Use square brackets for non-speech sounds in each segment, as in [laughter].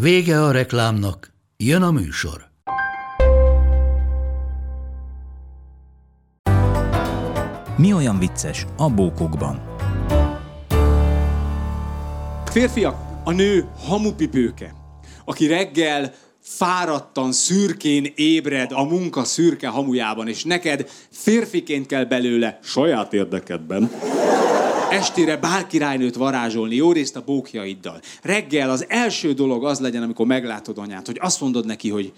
Vége a reklámnak, jön a műsor. Mi olyan vicces a bókokban? Férfiak, a nő hamupipőke, aki reggel fáradtan, szürkén ébred a munka szürke hamujában, és neked férfiként kell belőle saját érdekedben estére bálkirálynőt varázsolni, jó részt a bókjaiddal. Reggel az első dolog az legyen, amikor meglátod anyát, hogy azt mondod neki, hogy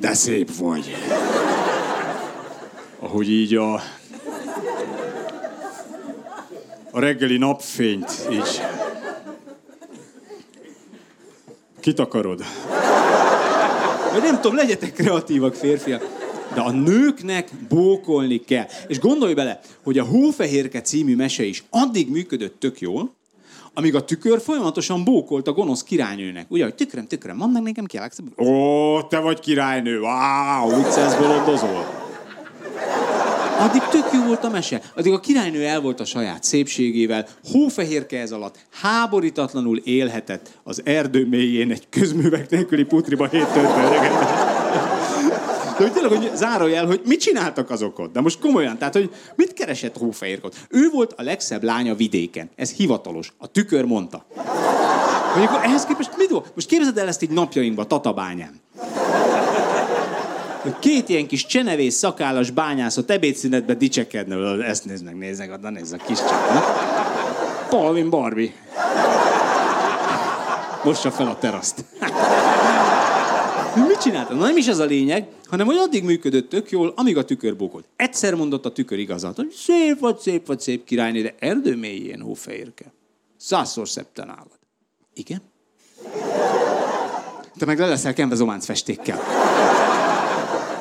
De szép vagy. Ahogy így a... A reggeli napfényt így... Kitakarod. Vagy nem tudom, legyetek kreatívak férfiak. De a nőknek bókolni kell. És gondolj bele, hogy a Hófehérke című mese is addig működött tök jól, amíg a tükör folyamatosan bókolt a gonosz királynőnek. Ugye, hogy tükrem, tükrem, mondd meg nekem ki, Ó, te vagy királynő, wow, vicces bolondozol. Addig tök jó volt a mese. Addig a királynő el volt a saját szépségével, hófehérke ez alatt, háborítatlanul élhetett az erdő mélyén egy közművek nélküli putriba hét törpölregetben. De hogy tényleg, hogy zárójel, hogy mit csináltak azok ott? De most komolyan, tehát, hogy mit keresett Hófehérkot? Ő volt a legszebb lánya vidéken. Ez hivatalos. A tükör mondta. Hogy akkor ehhez képest mit volt? Most képzeld el ezt így napjainkban, Tatabányán. Két ilyen kis csenevész szakállas bányászat ebédszünetben dicsekedne. Ezt nézd meg, nézd meg, oda nézd a kis csak. Palvin Barbie. Mossa fel a teraszt. Mit csináltam? Na nem is ez a lényeg, hanem hogy addig működött tök jól, amíg a tükör bókolt. Egyszer mondott a tükör igazat, hogy szép vagy, szép vagy, szép királyné, de erdő mélyén hófehérke. Százszor szepten állad. Igen? Te meg le leszel kenve zománc festékkel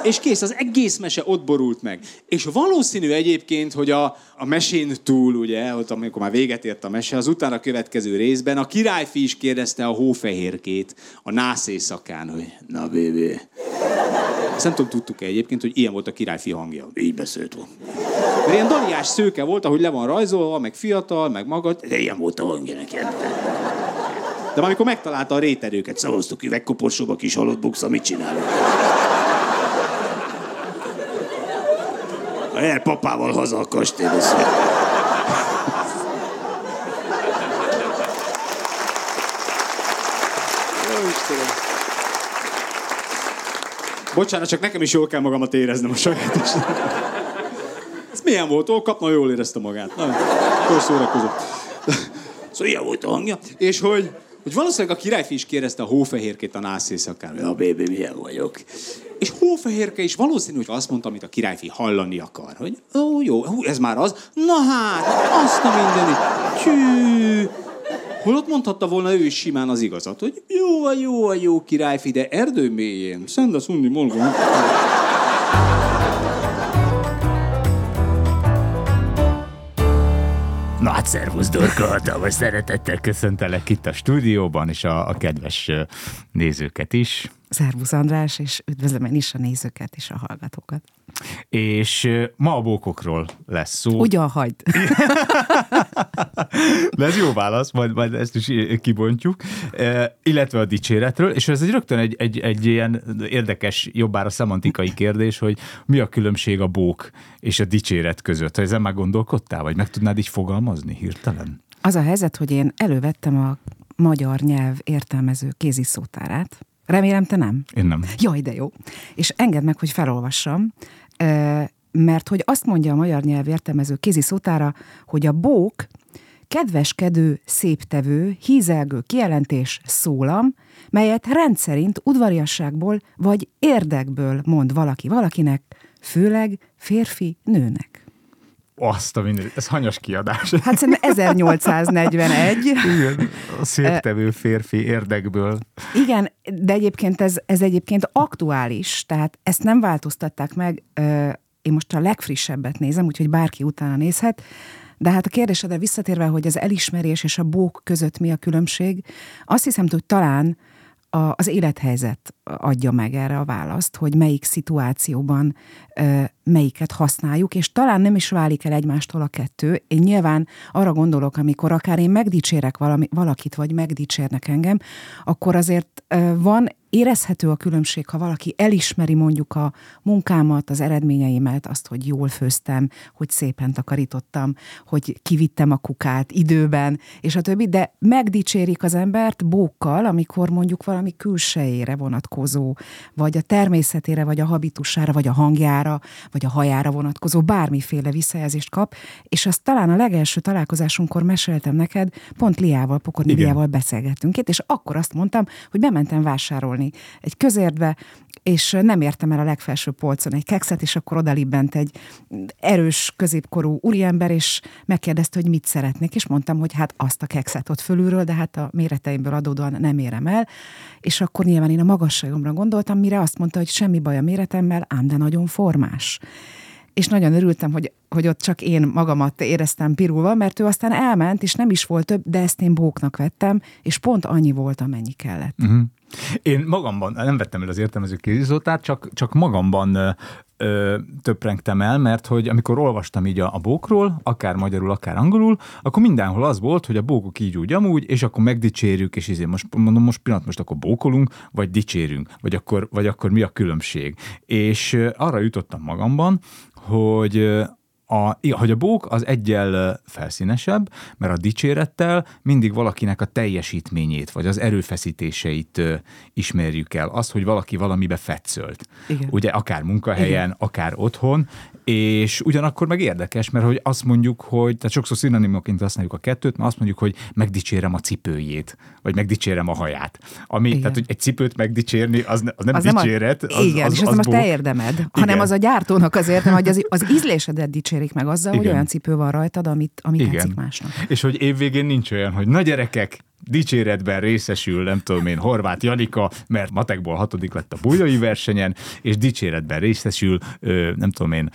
és kész, az egész mese ott borult meg. És valószínű egyébként, hogy a, a mesén túl, ugye, ott amikor már véget ért a mese, az utána következő részben a királyfi is kérdezte a hófehérkét a nász éjszakán, hogy na bébé. Ezt nem tudom, tudtuk-e egyébként, hogy ilyen volt a királyfi hangja. Így beszélt volna. Mert ilyen daliás szőke volt, ahogy le van rajzolva, meg fiatal, meg magad, de ilyen volt a hangja nekem. De amikor megtalálta a réterőket, szavaztuk üvegkoporsóba kis halott buksa, mit csinálok? El papával haza a kastélyba Bocsánat, csak nekem is jól kell magamat éreznem a saját Ez milyen volt? Ó, kapna, jól érezte magát. Nagyon, szórakozott. Szóval ilyen volt a hangja. És hogy hogy valószínűleg a királyfi is kérdezte a hófehérkét a nász éjszakán, hogy a bébi milyen vagyok. És hófehérke is valószínű, hogy azt mondta, amit a királyfi hallani akar, hogy ó, jó, hú, ez már az, na hát, azt a mindenit, csű. Holott mondhatta volna ő is simán az igazat, hogy jó a jó a jó királyfi, de erdő mélyén, szend a szundi molgó. Hát szervusz, Dorka, vagy szeretettel köszöntelek itt a stúdióban, és a, a kedves nézőket is. Szervusz András, és üdvözlöm én is a nézőket és a hallgatókat. És ma a bókokról lesz szó. Ugyan hagyd. [laughs] De ez jó válasz, majd, majd ezt is kibontjuk. E, illetve a dicséretről, és ez egy rögtön egy, egy, egy ilyen érdekes, jobbára szemantikai kérdés, hogy mi a különbség a bók és a dicséret között. Ha ezen már gondolkodtál, vagy meg tudnád így fogalmazni hirtelen? Az a helyzet, hogy én elővettem a magyar nyelv értelmező kéziszótárát, Remélem, te nem? Én nem. Jaj, de jó. És engedd meg, hogy felolvassam, mert hogy azt mondja a magyar nyelv értelmező kézi szótára, hogy a bók kedveskedő, széptevő, hízelgő kijelentés, szólam, melyet rendszerint udvariasságból vagy érdekből mond valaki valakinek, főleg férfi nőnek. Azt a minden, ez hanyas kiadás. Hát szerintem 1841. Igen, a széptevő férfi érdekből. Igen, de egyébként ez, ez egyébként aktuális, tehát ezt nem változtatták meg. Én most a legfrissebbet nézem, úgyhogy bárki utána nézhet. De hát a kérdésedre visszatérve, hogy az elismerés és a bók között mi a különbség, azt hiszem, hogy talán a, az élethelyzet adja meg erre a választ, hogy melyik szituációban melyiket használjuk, és talán nem is válik el egymástól a kettő. Én nyilván arra gondolok, amikor akár én megdicsérek valami, valakit, vagy megdicsérnek engem, akkor azért van érezhető a különbség, ha valaki elismeri mondjuk a munkámat, az eredményeimet, azt, hogy jól főztem, hogy szépen takarítottam, hogy kivittem a kukát időben, és a többi, de megdicsérik az embert bókkal, amikor mondjuk valami külsejére vonatkozó, vagy a természetére, vagy a habitusára, vagy a hangjára, vagy a hajára vonatkozó bármiféle visszajelzést kap, és azt talán a legelső találkozásunkkor meséltem neked, pont Liával, Pokorni Liával beszélgettünk itt, és akkor azt mondtam, hogy bementem vásárolni egy közértbe, és nem értem el a legfelső polcon egy kekszet, és akkor odalibbent egy erős, középkorú úriember, és megkérdezte, hogy mit szeretnék, és mondtam, hogy hát azt a kekszet ott fölülről, de hát a méreteimből adódóan nem érem el, és akkor nyilván én a magasságomra gondoltam, mire azt mondta, hogy semmi baj a méretemmel, ám de nagyon formás és nagyon örültem, hogy, hogy ott csak én magamat éreztem pirulva, mert ő aztán elment, és nem is volt több, de ezt én bóknak vettem, és pont annyi volt, amennyi kellett. Uh-huh. Én magamban, nem vettem el az értelmező kézizótát, csak, csak magamban ö, töprengtem el, mert hogy amikor olvastam így a, a bókról, akár magyarul, akár angolul, akkor mindenhol az volt, hogy a bókok így úgy amúgy, és akkor megdicsérjük, és izé most mondom, most pillanat, most akkor bókolunk, vagy dicsérünk, vagy akkor, vagy akkor mi a különbség. És arra jutottam magamban, hogy a, hogy a bók az egyel felszínesebb, mert a dicsérettel mindig valakinek a teljesítményét, vagy az erőfeszítéseit ismerjük el. Az, hogy valaki valamibe fetszölt. Igen. Ugye akár munkahelyen, Igen. akár otthon, és ugyanakkor meg érdekes, mert hogy azt mondjuk, hogy, tehát sokszor szinonimaként használjuk a kettőt, mert azt mondjuk, hogy megdicsérem a cipőjét, vagy megdicsérem a haját. Ami, igen. tehát, hogy egy cipőt megdicsérni, az, az nem az dicséret. Nem a, az, igen, az, és az, az most te érdemed, igen. hanem az a gyártónak az érdem, hogy az, az ízlésedet dicsérik meg azzal, igen. hogy olyan cipő van rajtad, amit, amit igen. tetszik másnak. És hogy évvégén nincs olyan, hogy na gyerekek, dicséretben részesül, nem tudom én, Horváth Janika, mert matekból hatodik lett a bújdói versenyen, és dicséretben részesül, nem tudom én,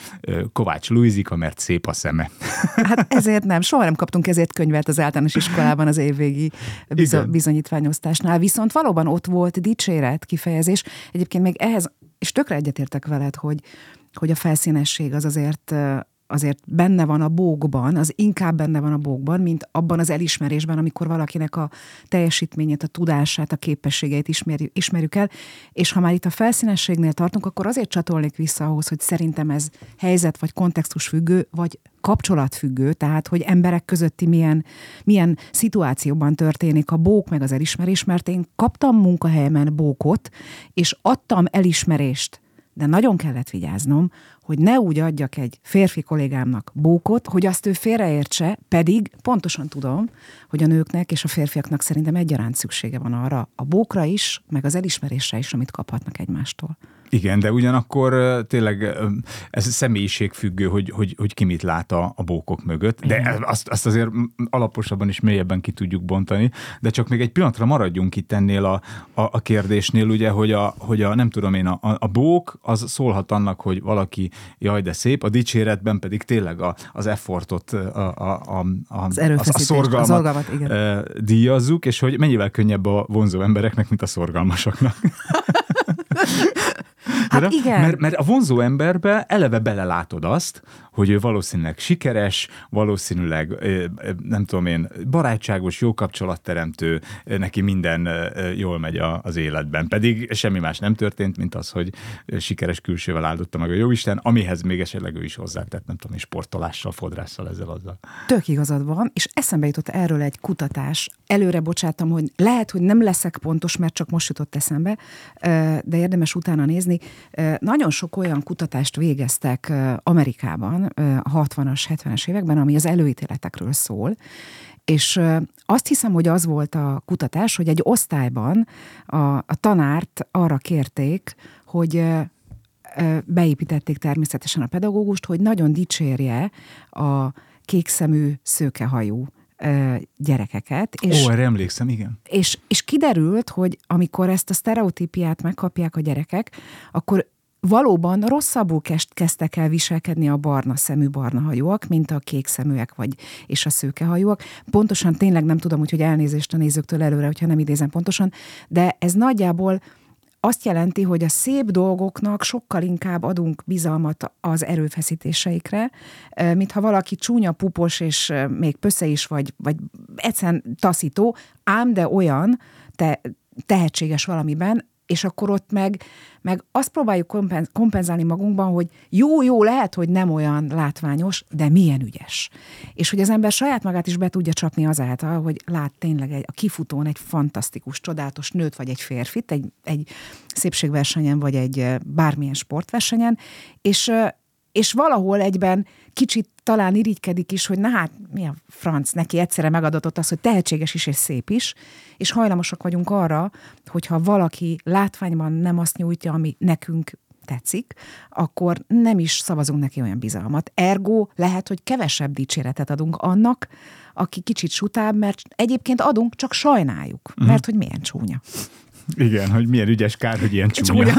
Kovács Luizika, mert szép a szeme. [laughs] Hát ezért nem, soha nem kaptunk ezért könyvet az általános iskolában az évvégi bizo- bizonyítványosztásnál, viszont valóban ott volt dicséret kifejezés. Egyébként még ehhez, és tökre egyetértek veled, hogy, hogy a felszínesség az azért azért benne van a bókban, az inkább benne van a bókban, mint abban az elismerésben, amikor valakinek a teljesítményét, a tudását, a képességeit ismerjük, ismerjük el. És ha már itt a felszínességnél tartunk, akkor azért csatolnék vissza ahhoz, hogy szerintem ez helyzet vagy kontextus függő, vagy kapcsolatfüggő, tehát hogy emberek közötti milyen, milyen szituációban történik a bók meg az elismerés, mert én kaptam munkahelyemen bókot, és adtam elismerést de nagyon kellett vigyáznom, hogy ne úgy adjak egy férfi kollégámnak bókot, hogy azt ő félreértse, pedig pontosan tudom, hogy a nőknek és a férfiaknak szerintem egyaránt szüksége van arra, a bókra is, meg az elismerésre is, amit kaphatnak egymástól. Igen, de ugyanakkor tényleg ez személyiségfüggő, hogy, hogy, hogy ki mit lát a, a bókok mögött, de azt, azt azért alaposabban és mélyebben ki tudjuk bontani, de csak még egy pillanatra maradjunk itt ennél a, a, a kérdésnél, ugye, hogy a, hogy a nem tudom én, a, a bók az szólhat annak, hogy valaki jaj, de szép, a dicséretben pedig tényleg a, az effortot, a, a, a, az a, a szorgalmat, a szorgalmat igen. díjazzuk, és hogy mennyivel könnyebb a vonzó embereknek, mint a szorgalmasaknak. [laughs] Hát igen. Mert, mert a vonzó emberbe eleve belelátod azt, hogy ő valószínűleg sikeres, valószínűleg nem tudom én, barátságos, jó kapcsolatteremtő, neki minden jól megy az életben. Pedig semmi más nem történt, mint az, hogy sikeres külsővel áldotta meg a jóisten, amihez még esetleg ő is hozzátett, nem tudom, sportolással, fodrásszal, ezzel azzal. Tök igazad van, és eszembe jutott erről egy kutatás. Előre bocsátom, hogy lehet, hogy nem leszek pontos, mert csak most jutott eszembe, de érdemes utána nézni. Nagyon sok olyan kutatást végeztek Amerikában, a 60-as, 70-es években, ami az előítéletekről szól, és azt hiszem, hogy az volt a kutatás, hogy egy osztályban a, a tanárt arra kérték, hogy beépítették természetesen a pedagógust, hogy nagyon dicsérje a kékszemű, szőkehajú gyerekeket. És, Ó, erre emlékszem, igen. És, és kiderült, hogy amikor ezt a sztereotípiát megkapják a gyerekek, akkor valóban rosszabbul kezdtek el viselkedni a barna szemű barna hajóak, mint a kék szeműek vagy és a szőke hajóak. Pontosan tényleg nem tudom, hogy elnézést a nézőktől előre, hogyha nem idézem pontosan, de ez nagyjából azt jelenti, hogy a szép dolgoknak sokkal inkább adunk bizalmat az erőfeszítéseikre, mint ha valaki csúnya, pupos és még pösze is, vagy, vagy egyszerűen taszító, ám de olyan te, tehetséges valamiben, és akkor ott meg, meg azt próbáljuk kompenzálni magunkban, hogy jó, jó, lehet, hogy nem olyan látványos, de milyen ügyes. És hogy az ember saját magát is be tudja csapni azáltal, hogy lát tényleg egy, a kifutón egy fantasztikus, csodálatos nőt vagy egy férfit, egy, egy szépségversenyen vagy egy bármilyen sportversenyen, és, és valahol egyben kicsit talán irigykedik is, hogy na hát mi a franc, neki egyszerre megadatott az, hogy tehetséges is és szép is, és hajlamosak vagyunk arra, hogyha valaki látványban nem azt nyújtja, ami nekünk tetszik, akkor nem is szavazunk neki olyan bizalmat. Ergo lehet, hogy kevesebb dicséretet adunk annak, aki kicsit sutább, mert egyébként adunk, csak sajnáljuk, uh-huh. mert hogy milyen csúnya. Igen, hogy milyen ügyes kár, hogy ilyen csúnya. csúnya. [laughs]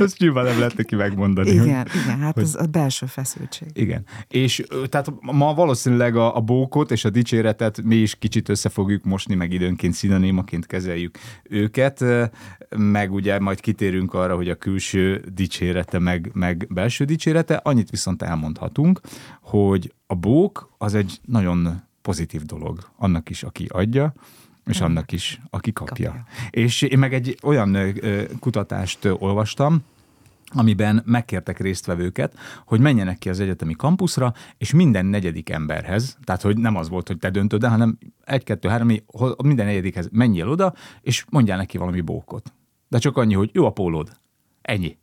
Ezt nyilván nem lehet neki megmondani. Igen, hogy, igen hát hogy, az a belső feszültség. Igen. És tehát ma valószínűleg a, a bókot és a dicséretet mi is kicsit össze fogjuk mosni, meg időnként szinonimaként kezeljük őket, meg ugye majd kitérünk arra, hogy a külső dicsérete, meg, meg belső dicsérete. Annyit viszont elmondhatunk, hogy a bók az egy nagyon pozitív dolog annak is, aki adja, és annak is, aki kapja. kapja. És én meg egy olyan kutatást olvastam, amiben megkértek résztvevőket, hogy menjenek ki az egyetemi kampuszra, és minden negyedik emberhez, tehát hogy nem az volt, hogy te döntöd el, hanem egy, kettő, három, minden negyedikhez menjél oda, és mondjál neki valami bókot. De csak annyi, hogy jó a pólód. Ennyi.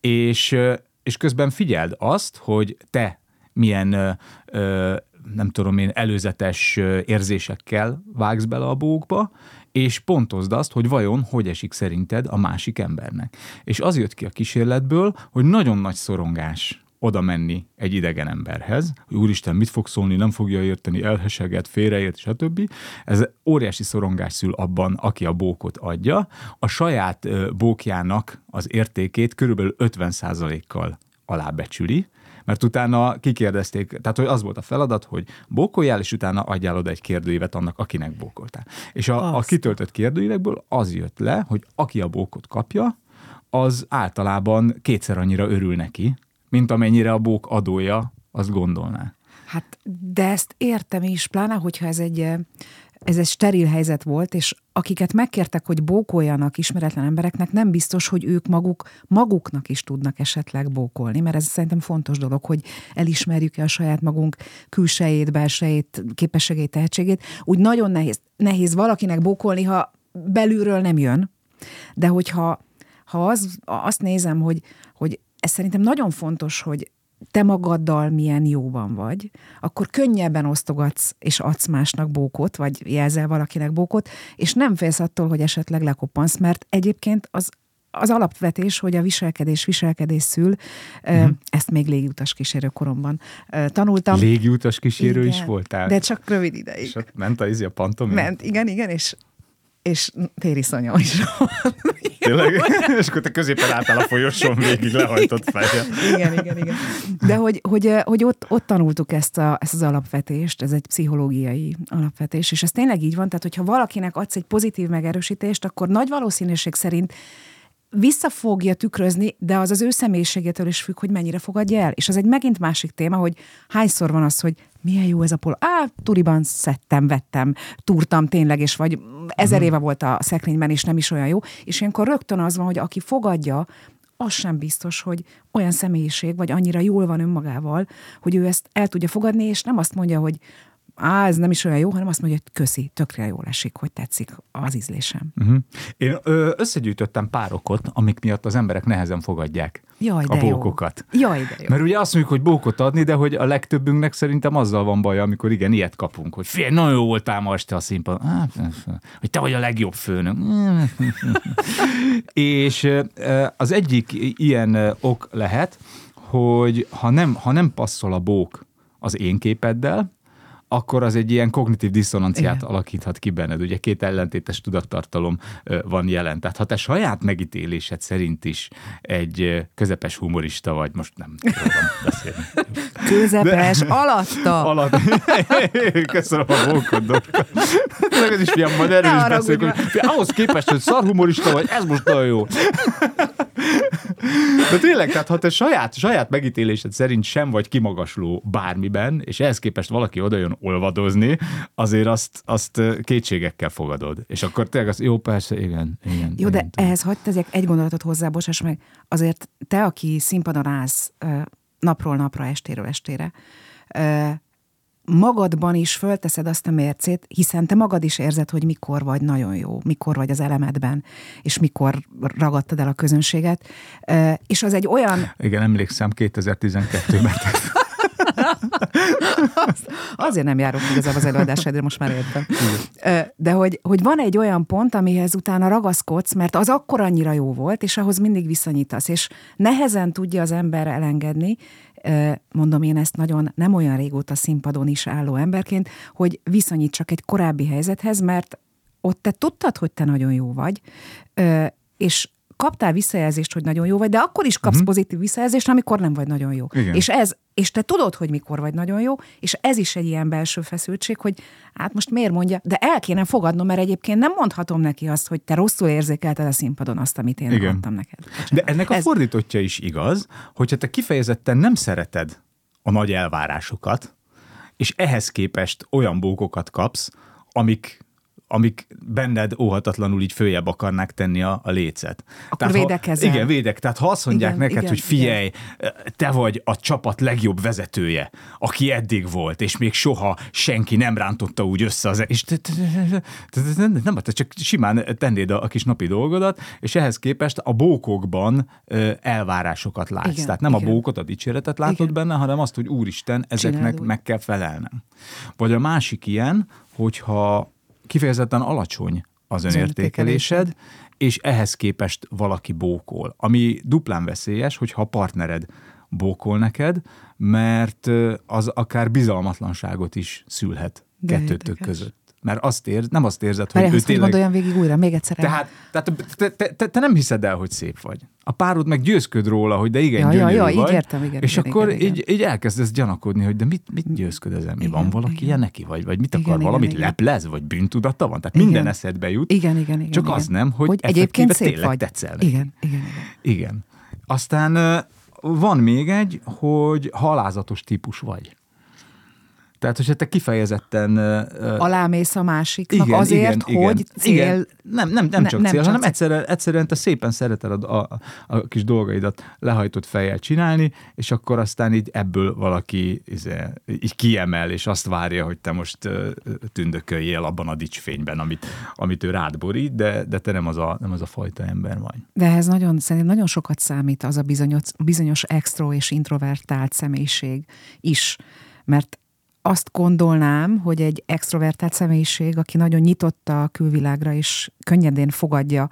És, és közben figyeld azt, hogy te milyen ö, nem tudom én, előzetes érzésekkel vágsz bele a bókba, és pontozd azt, hogy vajon hogy esik szerinted a másik embernek. És az jött ki a kísérletből, hogy nagyon nagy szorongás oda menni egy idegen emberhez, hogy úristen, mit fog szólni, nem fogja érteni, elheseget, félreért, stb. Ez óriási szorongás szül abban, aki a bókot adja. A saját bókjának az értékét körülbelül 50%-kal alábecsüli, mert utána kikérdezték, tehát hogy az volt a feladat, hogy bókoljál, és utána adjál oda egy kérdőívet annak, akinek bókoltál. És a, a kitöltött kérdőívekből az jött le, hogy aki a bókot kapja, az általában kétszer annyira örül neki, mint amennyire a bók adója azt gondolná. Hát, de ezt értem is, pláne, hogyha ez egy ez egy steril helyzet volt, és akiket megkértek, hogy bókoljanak ismeretlen embereknek, nem biztos, hogy ők maguk maguknak is tudnak esetleg bókolni, mert ez szerintem fontos dolog, hogy elismerjük-e a saját magunk külsejét, belsejét, képességét, tehetségét. Úgy nagyon nehéz, nehéz valakinek bókolni, ha belülről nem jön, de hogyha ha az, azt nézem, hogy, hogy ez szerintem nagyon fontos, hogy te magaddal milyen jóban vagy, akkor könnyebben osztogatsz és adsz másnak bókot, vagy jelzel valakinek bókot, és nem félsz attól, hogy esetleg lekoppansz, mert egyébként az az alapvetés, hogy a viselkedés viselkedés szül, uh-huh. ezt még légiutas kísérő koromban tanultam. Légiutas kísérő igen, is voltál? De csak rövid ideig. És ott ment a, izi a pantomim? Ment, igen, igen, és és tériszonyom is [laughs] van. Tényleg? [laughs] és akkor te középen álltál a folyosón végig lehajtott fejjel. igen, igen, igen. De hogy, hogy, hogy ott, ott tanultuk ezt, a, ezt az alapvetést, ez egy pszichológiai alapvetés, és ez tényleg így van, tehát hogyha valakinek adsz egy pozitív megerősítést, akkor nagy valószínűség szerint vissza fogja tükrözni, de az az ő személyiségétől is függ, hogy mennyire fogadja el. És az egy megint másik téma, hogy hányszor van az, hogy milyen jó ez a pol. Á, turiban szedtem, vettem, túrtam tényleg, és vagy ezer uh-huh. éve volt a szekrényben, és nem is olyan jó. És ilyenkor rögtön az van, hogy aki fogadja, az sem biztos, hogy olyan személyiség, vagy annyira jól van önmagával, hogy ő ezt el tudja fogadni, és nem azt mondja, hogy á, ez nem is olyan jó, hanem azt mondja, hogy köszi, tökre jól esik, hogy tetszik az ízlésem. Uh-huh. Én ö, összegyűjtöttem pár okot, amik miatt az emberek nehezen fogadják Jaj, a de jó. bókokat. Jaj, de jó. Mert ugye azt mondjuk, hogy bókot adni, de hogy a legtöbbünknek szerintem azzal van baja, amikor igen, ilyet kapunk, hogy fél, nagyon jó voltál ma este a színpadon. Hogy te vagy a legjobb főnök. [laughs] És az egyik ilyen ok lehet, hogy ha nem, ha nem passzol a bók az én képeddel, akkor az egy ilyen kognitív diszonanciát Igen. alakíthat ki benned. Ugye két ellentétes tudattartalom van jelen. Tehát ha te saját megítélésed szerint is egy közepes humorista vagy, most nem tudom beszélni. [laughs] Közepes, alatta. [laughs] Alatt. [laughs] Köszönöm a Dorka. Tényleg ez is milyen majd erről is beszélünk, ahhoz képest, hogy szarhumorista vagy, ez most nagyon jó. De tényleg, tehát ha te saját, saját megítélésed szerint sem vagy kimagasló bármiben, és ehhez képest valaki oda jön olvadozni, azért azt, azt kétségekkel fogadod. És akkor tényleg azt, jó, persze, igen, igen. Jó, de igen, tudom. ehhez hagyd tegyek egy gondolatot hozzá, bocsáss meg. Azért te, aki színpadon állsz napról napra, estéről estére, magadban is fölteszed azt a mércét, hiszen te magad is érzed, hogy mikor vagy nagyon jó, mikor vagy az elemedben, és mikor ragadtad el a közönséget. És az egy olyan, Igen, emlékszem 2012-ben. [laughs] Azért nem járok igazából az előadásra, de most már értem. De hogy, hogy van egy olyan pont, amihez utána ragaszkodsz, mert az akkor annyira jó volt, és ahhoz mindig viszonyítasz, és nehezen tudja az ember elengedni, mondom én ezt nagyon nem olyan régóta színpadon is álló emberként, hogy viszonyítsak egy korábbi helyzethez, mert ott te tudtad, hogy te nagyon jó vagy, és kaptál visszajelzést, hogy nagyon jó vagy, de akkor is kapsz uh-huh. pozitív visszajelzést, amikor nem vagy nagyon jó. Igen. És ez, és te tudod, hogy mikor vagy nagyon jó, és ez is egy ilyen belső feszültség, hogy hát most miért mondja, de el kéne fogadnom, mert egyébként nem mondhatom neki azt, hogy te rosszul érzékelted a színpadon azt, amit én Igen. mondtam neked. Bocsánat. De ennek a ez, fordítottja is igaz, hogyha te kifejezetten nem szereted a nagy elvárásokat, és ehhez képest olyan bókokat kapsz, amik amik benned óhatatlanul így följebb akarnák tenni a, a lécet. Akkor ha, védekezel. Igen, védek. Tehát ha azt mondják Igen, neked, igen, hogy figyelj, te vagy a csapat legjobb vezetője, aki eddig volt, és még soha senki nem rántotta úgy össze az... És te, te, te, te, nem, nem, te csak simán tennéd a, a kis napi dolgodat, és ehhez képest a bókokban ö, elvárásokat látsz. Igen, Tehát nem a igen. bókot, a dicséretet látod Igen. benne, hanem azt, hogy úristen, ezeknek Csináld meg kell felelnem. Vagy a másik ilyen, hogyha kifejezetten alacsony az önértékelésed, és ehhez képest valaki bókol. Ami duplán veszélyes, hogyha a partnered bókol neked, mert az akár bizalmatlanságot is szülhet De kettőtök érdekes. között. Mert azt érz, nem azt érzed, hogy Várjál, ő tényleg... gondoljam végig újra, még egyszer. Tehát, tehát te, te, te, te nem hiszed el, hogy szép vagy. A párod meg győzköd róla, hogy de igen, Ja, ja, gyönyörű ja, így vagy. értem, igen, És igen, akkor igen, igen. Így, így elkezdesz gyanakodni, hogy de mit, mit győzköd ezen, mi van? Igen, Valaki igen. ilyen neki vagy? Vagy mit akar? igen, Valamit igen. leplez? Vagy bűntudata van? Tehát Igen. minden eszedbe jut. Igen, igen, igen. Csak igen. az nem, hogy, hogy egyébként szép tényleg vagy. tetszel. Igen, igen, igen. Igen. Aztán van még egy, hogy halázatos típus vagy. Tehát, hogyha te kifejezetten... ö, Alámész a másiknak azért, hogy cél... Igen. Nem, nem, nem Ne- csak nem cél, csak hanem egyszerűen, egyszerűen te szépen szereted a, a, a kis dolgaidat lehajtott fejjel csinálni, és akkor aztán így ebből valaki izé, így kiemel, és azt várja, hogy te most ö, tündököljél abban a dicsfényben, amit, amit ő rád borít, de, de te nem az, a, nem az a fajta ember vagy. De ehhez nagyon, szerintem nagyon sokat számít az a bizonyos, bizonyos extro és introvertált személyiség is, mert azt gondolnám, hogy egy extrovertált személyiség, aki nagyon nyitott a külvilágra, és könnyedén fogadja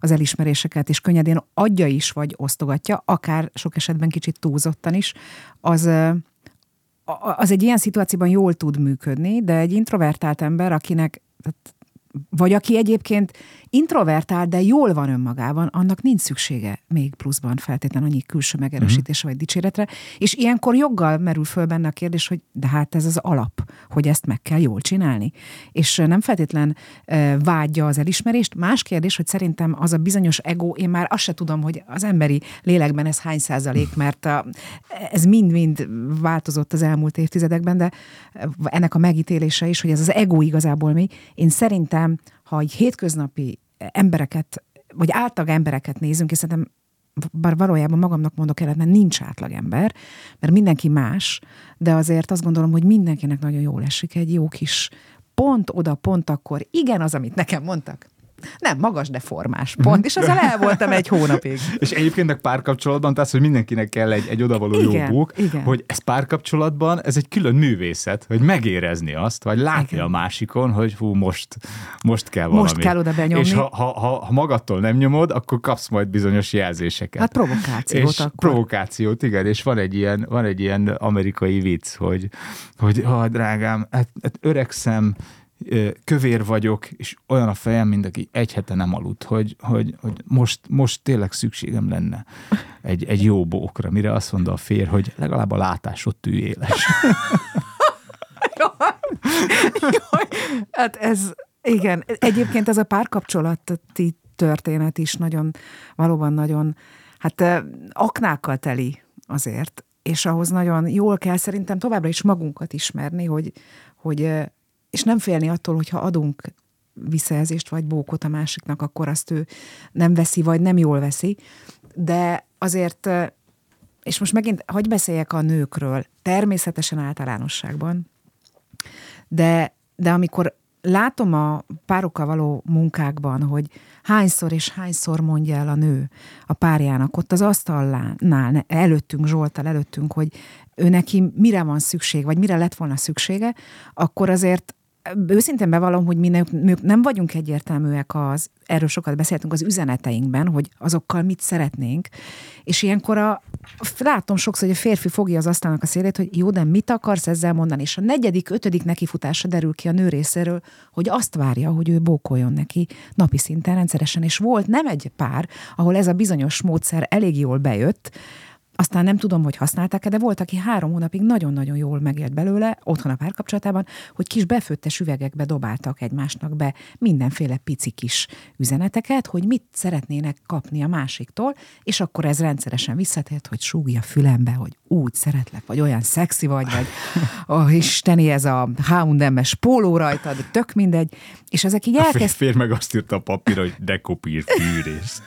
az elismeréseket, és könnyedén adja is, vagy osztogatja, akár sok esetben kicsit túlzottan is, az, az egy ilyen szituációban jól tud működni, de egy introvertált ember, akinek vagy aki egyébként introvertált, de jól van önmagában, annak nincs szüksége még pluszban feltétlenül annyi külső megerősítése vagy dicséretre, és ilyenkor joggal merül föl benne a kérdés, hogy de hát ez az alap, hogy ezt meg kell jól csinálni. És nem feltétlen eh, vágyja az elismerést. Más kérdés, hogy szerintem az a bizonyos ego, én már azt se tudom, hogy az emberi lélekben ez hány százalék, [laughs] mert a, ez mind-mind változott az elmúlt évtizedekben, de ennek a megítélése is, hogy ez az ego igazából mi. Én szerintem, ha egy hétköznapi embereket, vagy átlag embereket nézünk, és szerintem bár valójában magamnak mondok el, mert nincs átlagember, mert mindenki más, de azért azt gondolom, hogy mindenkinek nagyon jól esik egy jó kis pont oda, pont akkor. Igen, az, amit nekem mondtak. Nem, magas, de formás pont, és azzal el voltam egy hónapig. [laughs] És egyébként a párkapcsolatban, tehát, hogy mindenkinek kell egy, egy odavaló jó Igen, bók, igen. hogy ez párkapcsolatban, ez egy külön művészet, hogy megérezni azt, vagy látni Igen. a másikon, hogy hú, most, most kell valami. Most kell oda benyomni. És ha, ha, ha, ha magadtól nem nyomod, akkor kapsz majd bizonyos jelzéseket. Hát provokációt és akkor. provokációt, igen, és van egy ilyen, van egy ilyen amerikai vicc, hogy, hogy ha drágám, hát, hát öregszem, kövér vagyok, és olyan a fejem, mint aki egy hete nem aludt, hogy, hogy, hogy most, most tényleg szükségem lenne egy, egy jó bókra, mire azt mondta a férj, hogy legalább a látásod tűéles. Jaj, hát ez, igen, egyébként ez a párkapcsolati történet is nagyon, valóban nagyon, hát aknákkal teli azért, és ahhoz nagyon jól kell szerintem továbbra is magunkat ismerni, hogy, hogy és nem félni attól, hogyha adunk visszajelzést vagy bókot a másiknak, akkor azt ő nem veszi, vagy nem jól veszi. De azért, és most megint, hogy beszéljek a nőkről, természetesen általánosságban, de, de amikor látom a párokkal való munkákban, hogy hányszor és hányszor mondja el a nő a párjának ott az asztalnál, előttünk, Zsoltal előttünk, hogy ő neki mire van szükség, vagy mire lett volna szüksége, akkor azért őszintén bevallom, hogy mi nők, nem vagyunk egyértelműek az, erről sokat beszéltünk az üzeneteinkben, hogy azokkal mit szeretnénk, és ilyenkor a, látom sokszor, hogy a férfi fogja az asztalnak a szélét, hogy jó, de mit akarsz ezzel mondani, és a negyedik, ötödik nekifutása derül ki a nő részéről, hogy azt várja, hogy ő bókoljon neki napi szinten rendszeresen, és volt nem egy pár, ahol ez a bizonyos módszer elég jól bejött, aztán nem tudom, hogy használták-e, de volt, aki három hónapig nagyon-nagyon jól megélt belőle, otthon a párkapcsolatában, hogy kis befőttes üvegekbe dobáltak egymásnak be mindenféle pici kis üzeneteket, hogy mit szeretnének kapni a másiktól, és akkor ez rendszeresen visszatért, hogy súgja a fülembe, hogy úgy szeretlek, vagy olyan szexi vagy, vagy [laughs] oh, isteni, ez a H&M-es póló rajtad, tök mindegy, és ezek így A elkezd... férj meg azt írta a papírra, hogy dekopír fűrészt.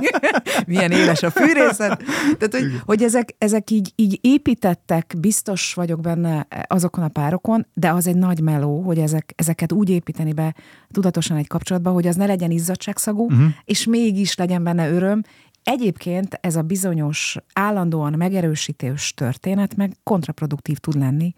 [laughs] milyen éles a fűrészet. Tehát, hogy, hogy ezek, ezek így, így építettek, biztos vagyok benne azokon a párokon, de az egy nagy meló, hogy ezek, ezeket úgy építeni be tudatosan egy kapcsolatba, hogy az ne legyen izzadságszagú, uh-huh. és mégis legyen benne öröm, Egyébként ez a bizonyos állandóan megerősítős történet meg kontraproduktív tud lenni,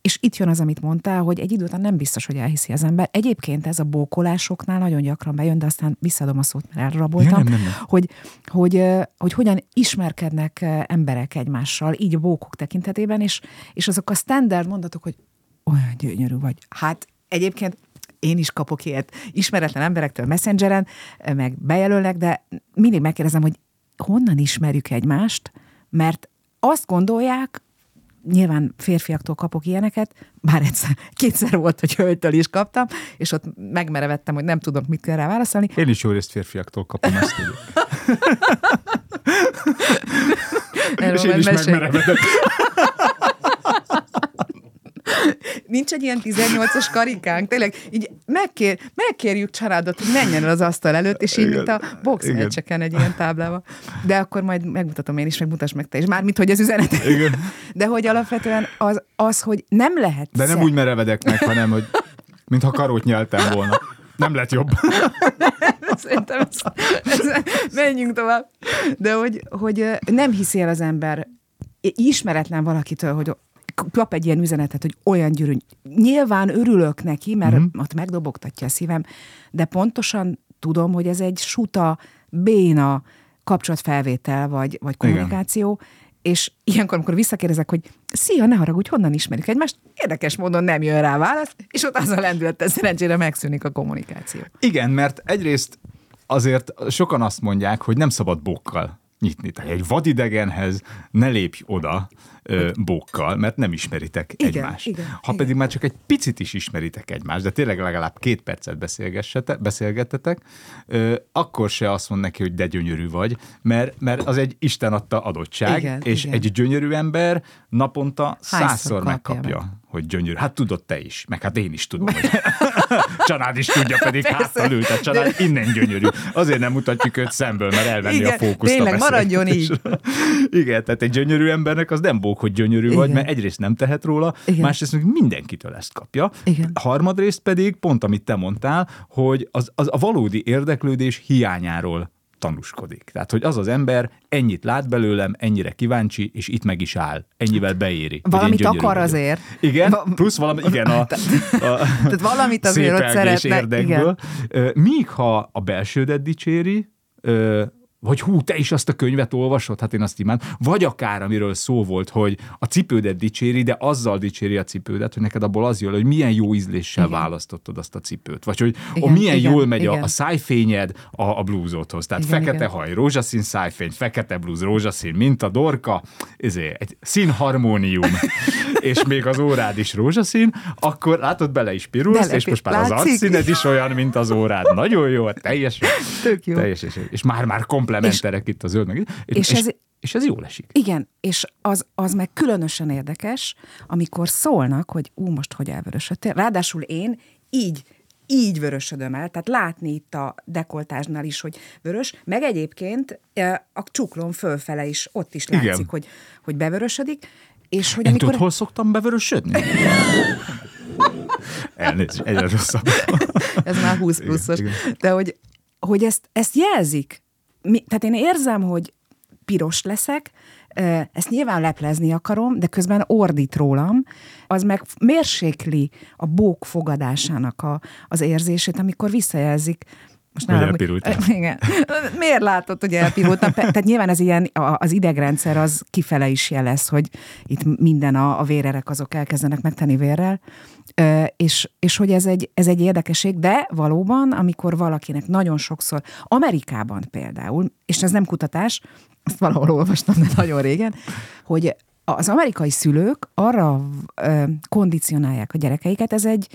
és itt jön az, amit mondtál, hogy egy idő után nem biztos, hogy elhiszi az ember. Egyébként ez a bókolásoknál nagyon gyakran bejön, de aztán visszadom a szót, mert elraboltam, Ja, nem, nem, nem. Hogy, hogy, hogy hogyan ismerkednek emberek egymással, így a bókok tekintetében, és, és azok a standard mondatok, hogy olyan gyönyörű vagy. Hát egyébként én is kapok ilyet ismeretlen emberektől messengeren, meg bejelölnek, de mindig megkérdezem, hogy honnan ismerjük egymást, mert azt gondolják, nyilván férfiaktól kapok ilyeneket, bár egyszer, kétszer volt, hogy hölgytől is kaptam, és ott megmerevettem, hogy nem tudok mit kell rá válaszolni. Én is jó részt férfiaktól kapom ezt. Erről És én is megmerevedek. Nincs egy ilyen 18-as karikánk, tényleg így megkér, megkérjük családot, hogy menjen el az asztal előtt, és így, mint a boxmeccseken egy ilyen táblával. De akkor majd megmutatom én is, meg mutass meg te is. Mármint, hogy az üzenet. Igen. De hogy alapvetően az, az hogy nem lehet De nem szer- úgy merevedek meg, hanem, hogy mintha karót nyeltem volna. Nem lett jobb. [laughs] Szerintem ez, ez, menjünk tovább. De hogy, hogy nem hiszi el az ember ismeretlen valakitől, hogy kap egy ilyen üzenetet, hogy olyan gyűrű. Nyilván örülök neki, mert mm. ott megdobogtatja a szívem, de pontosan tudom, hogy ez egy suta, béna kapcsolatfelvétel vagy, vagy kommunikáció, és ilyenkor, amikor visszakérdezek, hogy szia, ne haragudj, honnan ismerjük egymást, érdekes módon nem jön rá válasz, és ott az a lendülettel szerencsére megszűnik a kommunikáció. Igen, mert egyrészt azért sokan azt mondják, hogy nem szabad bokkal nyitni. Tehát egy vadidegenhez ne lépj oda, ö, bókkal, mert nem ismeritek Igen, egymást. igen, ha igen. pedig már csak egy picit is ismeritek egymást, de tényleg legalább két percet beszélgettetek, ö, akkor se azt mond neki, hogy de gyönyörű vagy, mert, mert az egy Isten adta adottság, Igen, és igen. egy gyönyörű ember naponta Hányszor százszor kapja megkapja, meg? hogy gyönyörű. Hát tudod te is, meg hát én is tudom, [laughs] hogy [laughs] Csanád is tudja, pedig Persze. háttal ült a család, innen gyönyörű. Azért nem mutatjuk őt szemből, mert elvenni Igen, a fókuszt a tényleg, maradjon beszélgetésről. [laughs] Igen, tehát egy gyönyörű embernek az nem bók, hogy gyönyörű vagy, Igen. mert egyrészt nem tehet róla, Igen. másrészt meg mindenkitől ezt kapja. Igen. Harmadrészt pedig, pont amit te mondtál, hogy az, az a valódi érdeklődés hiányáról tanúskodik. Tehát, hogy az az ember ennyit lát belőlem, ennyire kíváncsi, és itt meg is áll. Ennyivel beéri. Valamit akar vagyok. azért. Igen, plusz valami, igen, a, [laughs] a Tehát valamit azért ott szeretne. érdekből. Ö, Míg ha a belsődet dicséri, hogy hú, te is azt a könyvet olvasod, hát én azt imádom. Vagy akár, amiről szó volt, hogy a cipődet dicséri, de azzal dicséri a cipődet, hogy neked abból az jön, hogy milyen jó ízléssel Igen. választottad azt a cipőt. Vagy hogy Igen, a milyen igen, jól megy a, igen. a szájfényed a, a blúzodhoz. Tehát Igen, fekete igen. haj, rózsaszín szájfény, fekete blúz, rózsaszín, mint a dorka, ezért egy színharmónium, [laughs] és még az órád is rózsaszín, akkor látod, bele is pirulsz, Bele és most már az látszik. arcszíned is olyan, mint az órád. Nagyon jó, teljes. Tök jó. Teljes, és, és már-már komplementerek itt a zöld meg. És, és és, ez- és ez jól esik. Igen, és az, az meg különösen érdekes, amikor szólnak, hogy ú, most hogy elvörösödtél. Ráadásul én így így vörösödöm el, tehát látni itt a dekoltásnál is, hogy vörös, meg egyébként eh, a csuklom fölfele is, ott is látszik, Igen. hogy, hogy bevörösödik, és hogy Én amikor... tudod, hol szoktam bevörösödni? Elnézést, egyre rosszabb. [laughs] ez már 20 Igen, pluszos. igen. De hogy, hogy ezt, ezt jelzik. Mi, tehát én érzem, hogy piros leszek, ezt nyilván leplezni akarom, de közben ordít rólam, az meg mérsékli a bók fogadásának a, az érzését, amikor visszajelzik, most nem- elpirultál. [laughs] Igen. Miért látod, hogy elpirultam? Tehát nyilván ez ilyen, az idegrendszer az kifele is jelez, hogy itt minden a, a vérerek azok elkezdenek megtenni vérrel, és, és hogy ez egy, ez egy érdekesség, de valóban, amikor valakinek nagyon sokszor, Amerikában például, és ez nem kutatás, ezt valahol olvastam, de nagyon régen, hogy az amerikai szülők arra kondicionálják a gyerekeiket, ez egy,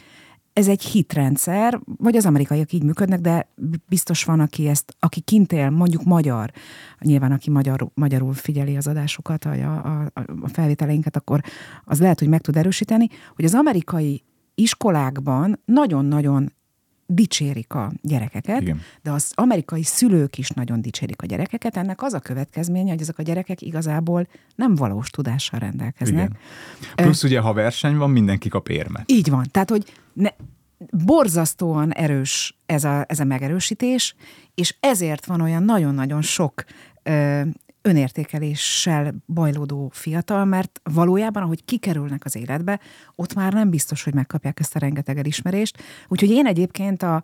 ez egy hitrendszer, vagy az amerikaiak így működnek, de biztos van, aki ezt, aki kint él, mondjuk magyar, nyilván aki magyar, magyarul figyeli az adásokat, a, a, a felvételeinket, akkor az lehet, hogy meg tud erősíteni, hogy az amerikai iskolákban nagyon-nagyon dicsérik a gyerekeket, Igen. de az amerikai szülők is nagyon dicsérik a gyerekeket. Ennek az a következménye, hogy ezek a gyerekek igazából nem valós tudással rendelkeznek. Igen. Plusz ugye, ha verseny van, mindenki kap érmet. Így van. Tehát, hogy ne, borzasztóan erős ez a, ez a megerősítés, és ezért van olyan nagyon-nagyon sok ö, önértékeléssel bajlódó fiatal, mert valójában, ahogy kikerülnek az életbe, ott már nem biztos, hogy megkapják ezt a rengeteg elismerést. Úgyhogy én egyébként a,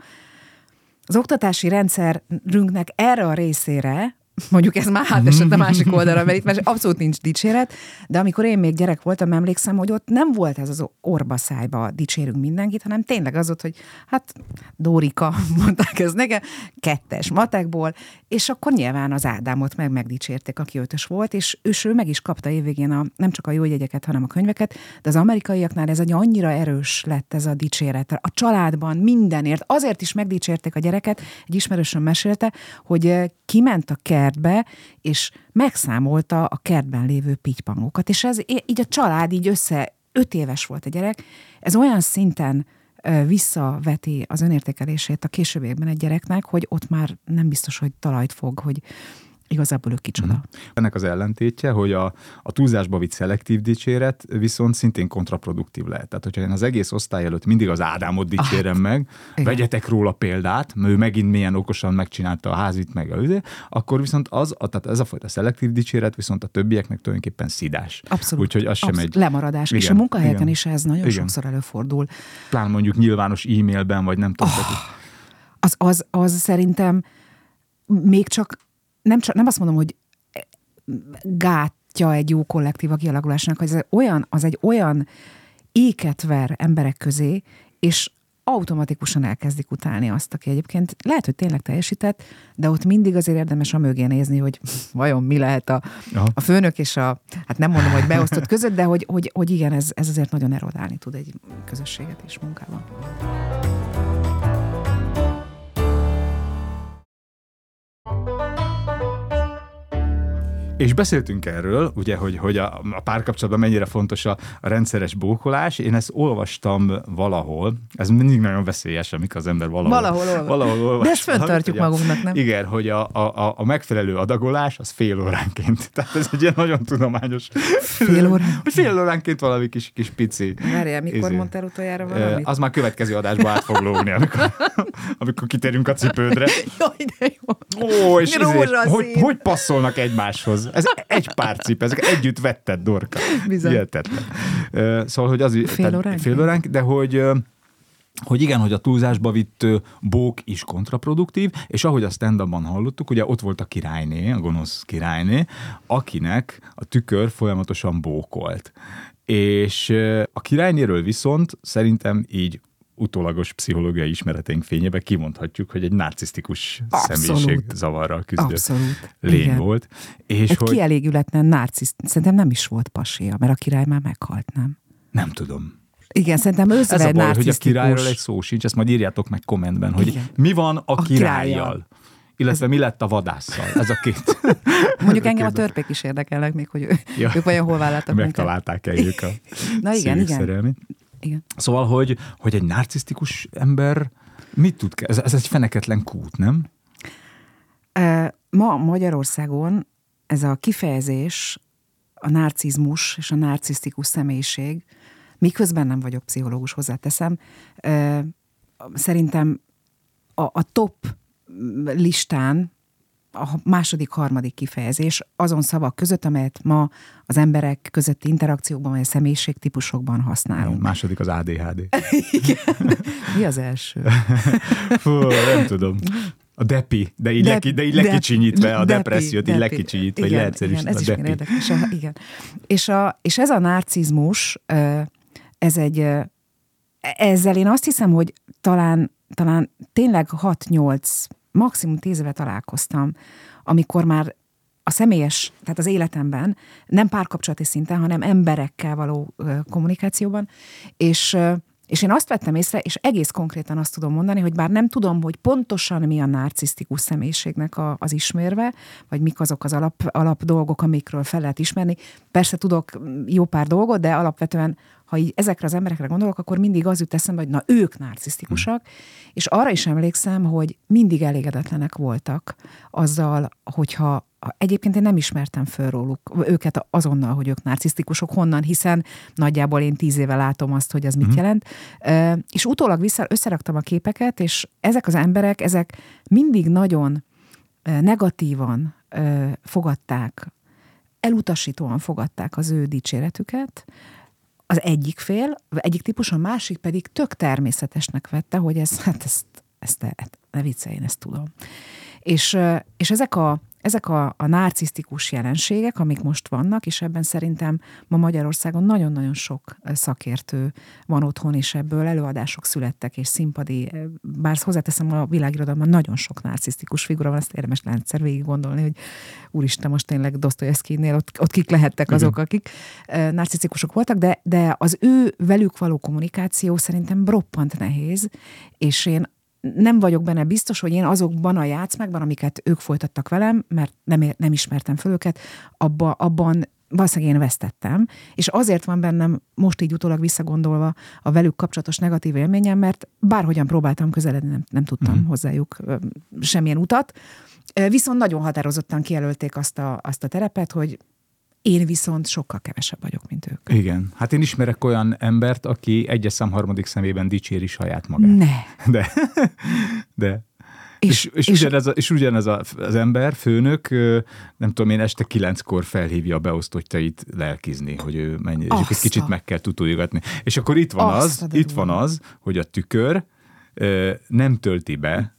az oktatási rendszerünknek erre a részére, mondjuk ez már átesett a másik [laughs] oldalra, mert itt már abszolút nincs dicséret, de amikor én még gyerek voltam, emlékszem, hogy ott nem volt ez az orba szájba dicsérünk mindenkit, hanem tényleg az ott, hogy hát Dórika, [laughs] mondták ez nekem, kettes matekból, és akkor nyilván az Ádámot meg megdicsérték, aki ötös volt, és ő, ő meg is kapta évvégén a, nem csak a jó jegyeket, hanem a könyveket, de az amerikaiaknál ez egy annyira erős lett ez a dicséret. A családban mindenért, azért is megdicsérték a gyereket, egy ismerősöm mesélte, hogy eh, kiment a kertbe, és megszámolta a kertben lévő pitypangókat, és ez így a család így össze, öt éves volt a gyerek, ez olyan szinten visszaveti az önértékelését a későbbiekben egy gyereknek, hogy ott már nem biztos, hogy talajt fog, hogy igazából ő kicsoda. Ennek az ellentétje, hogy a, a túlzásba vitt szelektív dicséret viszont szintén kontraproduktív lehet. Tehát, hogyha én az egész osztály előtt mindig az Ádámot dicsérem meg, igen. vegyetek róla példát, mert ő megint milyen okosan megcsinálta a házit, meg a üzé, akkor viszont az, a- tehát ez a fajta szelektív dicséret viszont a többieknek tulajdonképpen szidás. Abszolút. Úgyhogy az sem abszolút. egy... Lemaradás. És a Igen, munkahelyeken igen. is ez nagyon Igen. sokszor előfordul. Plán mondjuk nyilvános e-mailben, vagy nem tudom. Oh. az, az, az szerintem még csak nem, csak, nem azt mondom, hogy gátja egy jó kollektíva kialakulásnak, hogy ez olyan, az egy olyan éket ver emberek közé, és automatikusan elkezdik utálni azt, aki egyébként lehet, hogy tényleg teljesített, de ott mindig azért érdemes a mögé nézni, hogy [laughs] vajon mi lehet a, a főnök és a, hát nem mondom, hogy beosztott között, de hogy, hogy, hogy igen, ez, ez azért nagyon erodálni tud egy közösséget és munkában. És beszéltünk erről, ugye, hogy, hogy a, a párkapcsolatban mennyire fontos a, a rendszeres bókolás. Én ezt olvastam valahol, ez mindig nagyon veszélyes, amikor az ember valahol, valahol, olvas. valahol olvas. De ezt föntartjuk magunknak, nem? Igen, hogy a, a, a megfelelő adagolás az fél óránként. [laughs] Tehát ez egy ilyen nagyon tudományos. Fél óránként? Hogy [laughs] fél óránként valami kis, kis pici. Várjál, mikor izé. mondtál utoljára valamit? Az már következő adásba át fog lógni, amikor, [laughs] amikor kiterünk a cipődre. Jaj, de jó. Ó, és izé, hogy, hogy passzolnak egymáshoz? Ez egy pár cip, ezek együtt vetted, Dorka. Bizony. Hihetetlen. Szóval, hogy az... Fél óránk? Fél óránk, de hogy hogy igen, hogy a túlzásba vitt bók is kontraproduktív, és ahogy a stand hallottuk, ugye ott volt a királyné, a gonosz királyné, akinek a tükör folyamatosan bókolt. És a királynéről viszont szerintem így utólagos pszichológiai ismereteink fényében kimondhatjuk, hogy egy narcisztikus személyiség zavarral küzdő Abszolút. lény Igen. volt. És egy hogy... kielégületlen narciszt. Szerintem nem is volt pasia, mert a király már meghalt, nem? Nem tudom. Igen, szerintem Ez a baj, hogy a királyról egy szó sincs, ezt majd írjátok meg kommentben, hogy Igen. mi van a, A királlyal. királlyal. Illetve mi lett a vadásszal? Ez a két. [laughs] Mondjuk engem a törpék is érdekelnek még, hogy ő, Ja. ők vajon hol vállaltak. [laughs] Megtalálták-e ők a [laughs] Na igen, igen. Igen. Szóval, hogy, hogy egy narcisztikus ember mit tud, ez, ez egy feneketlen kút, nem? Ma Magyarországon ez a kifejezés, a narcizmus és a narcisztikus személyiség, miközben nem vagyok pszichológus, hozzáteszem, szerintem a, a top listán a második, harmadik kifejezés azon szavak között, amelyet ma az emberek közötti interakciókban, vagy a személyiségtípusokban A használunk. második az ADHD. [laughs] Mi az első? [laughs] Fú, nem tudom. A depi, de így, Dep- leki, de így dep- lekicsinyítve, a depi, depressziót így depi. lekicsinyítve, vagy Igen, leegyszerűsítve, igen, ez a is depi. érdekes. Aha, igen. És, a, és ez a narcizmus, ez egy, ö, ezzel én azt hiszem, hogy talán, talán tényleg 6-8, maximum 10 éve találkoztam, amikor már a személyes, tehát az életemben, nem párkapcsolati szinten, hanem emberekkel való kommunikációban, és és én azt vettem észre, és egész konkrétan azt tudom mondani, hogy bár nem tudom, hogy pontosan mi a narcisztikus személyiségnek a, az ismérve, vagy mik azok az alap, alap dolgok, amikről fel lehet ismerni. Persze tudok jó pár dolgot, de alapvetően, ha így ezekre az emberekre gondolok, akkor mindig az jut eszembe, hogy na, ők narcisztikusak, és arra is emlékszem, hogy mindig elégedetlenek voltak azzal, hogyha Egyébként én nem ismertem föl róluk őket azonnal, hogy ők narcisztikusok, honnan, hiszen nagyjából én tíz éve látom azt, hogy az mit Mhm. jelent. És utólag vissza, összeraktam a képeket, és ezek az emberek, ezek mindig nagyon negatívan fogadták, elutasítóan fogadták az ő dicséretüket, az egyik fél, egyik típus, a másik pedig tök természetesnek vette, hogy ez, hát ezt, ezt ne, ne viccelj, én ezt tudom. És, és ezek a, ezek a, a narcisztikus jelenségek, amik most vannak, és ebben szerintem ma Magyarországon nagyon-nagyon sok szakértő van otthon, és ebből előadások születtek, és színpadi, bár hozzáteszem, a világirodalomban nagyon sok narcisztikus figura van, ezt érdemes egyszer végig gondolni, hogy úristen, most tényleg Dostoyevskynél ott, ott kik lehettek azok, akik ö, narcisztikusok voltak, de, de az ő velük való kommunikáció szerintem roppant nehéz, és én nem vagyok benne biztos, hogy én azokban a játszmákban, amiket ők folytattak velem, mert nem, ér- nem ismertem föl őket, abba, abban valószínűleg én vesztettem, és azért van bennem most így utólag visszagondolva a velük kapcsolatos negatív élményem, mert bárhogyan próbáltam közeledni, nem, nem tudtam mm. hozzájuk ö, semmilyen utat, viszont nagyon határozottan kijelölték azt a, azt a terepet, hogy én viszont sokkal kevesebb vagyok, mint ők. Igen. Hát én ismerek olyan embert, aki egyes szám harmadik szemében dicséri saját magát. Ne. De, [laughs] de. És, és, és, és- ugyanez, a, és ugyanez a, az ember, főnök, nem tudom én, este kilenckor felhívja a beosztottjait lelkizni, hogy ő mennyi, és akkor Azt egy kicsit meg kell tutuljogatni. És akkor itt van Azt az, itt van az, hogy a tükör nem tölti be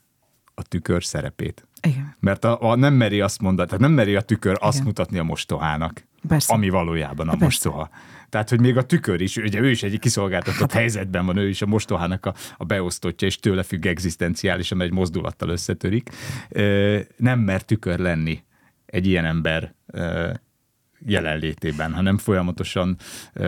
a tükör szerepét. Igen. Mert a, a nem meri azt mondani, tehát nem meri a tükör azt Igen. mutatni a mostohának, Persze. ami valójában a Persze. mostoha. Tehát, hogy még a tükör is, ugye ő is egy kiszolgáltatott helyzetben van, ő is a mostohának a, a beosztottja, és tőle függ egzisztenciálisan, egy mozdulattal összetörik. Nem mer tükör lenni egy ilyen ember jelenlétében, hanem folyamatosan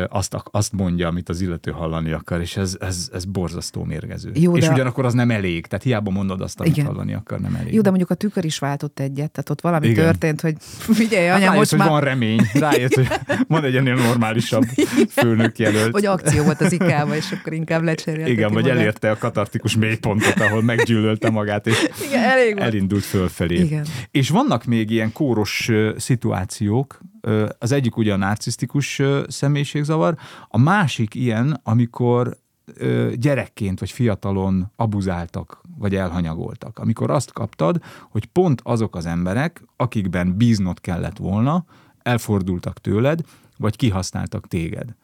azt, azt mondja, amit az illető hallani akar, és ez, ez, ez borzasztó mérgező. Jó, és de... ugyanakkor az nem elég, tehát hiába mondod azt, amit Igen. hallani akar, nem elég. Jó, de mondjuk a tükör is váltott egyet, tehát ott valami Igen. történt, hogy figyelj, hát anya, rájött, most hogy már... van remény, rájött, hogy [laughs] van egy ennél normálisabb [laughs] főnök jelölt. Vagy akció volt az ikába, és akkor inkább lecserélte. Igen, vagy magát. elérte a katartikus mélypontot, ahol meggyűlölte magát, és Igen, elég elindult fölfelé. Igen. És vannak még ilyen kóros szituációk, az egyik ugye a narcisztikus személyiségzavar, a másik ilyen, amikor gyerekként vagy fiatalon abuzáltak, vagy elhanyagoltak. Amikor azt kaptad, hogy pont azok az emberek, akikben bíznod kellett volna, elfordultak tőled, vagy kihasználtak téged.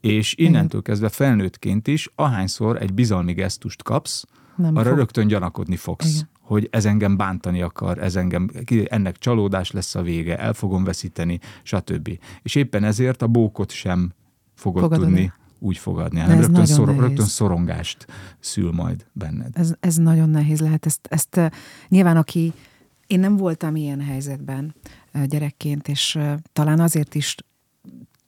És innentől kezdve felnőttként is, ahányszor egy bizalmi gesztust kapsz, Nem arra fog. rögtön gyanakodni fogsz. Igen hogy ez engem bántani akar, ez engem, ennek csalódás lesz a vége, el fogom veszíteni, stb. És éppen ezért a bókot sem fogod Fogadod tudni úgy fogadni, hanem rögtön, szor, rögtön szorongást szül majd benned. Ez, ez nagyon nehéz lehet. Ezt, ezt nyilván aki, én nem voltam ilyen helyzetben gyerekként, és talán azért is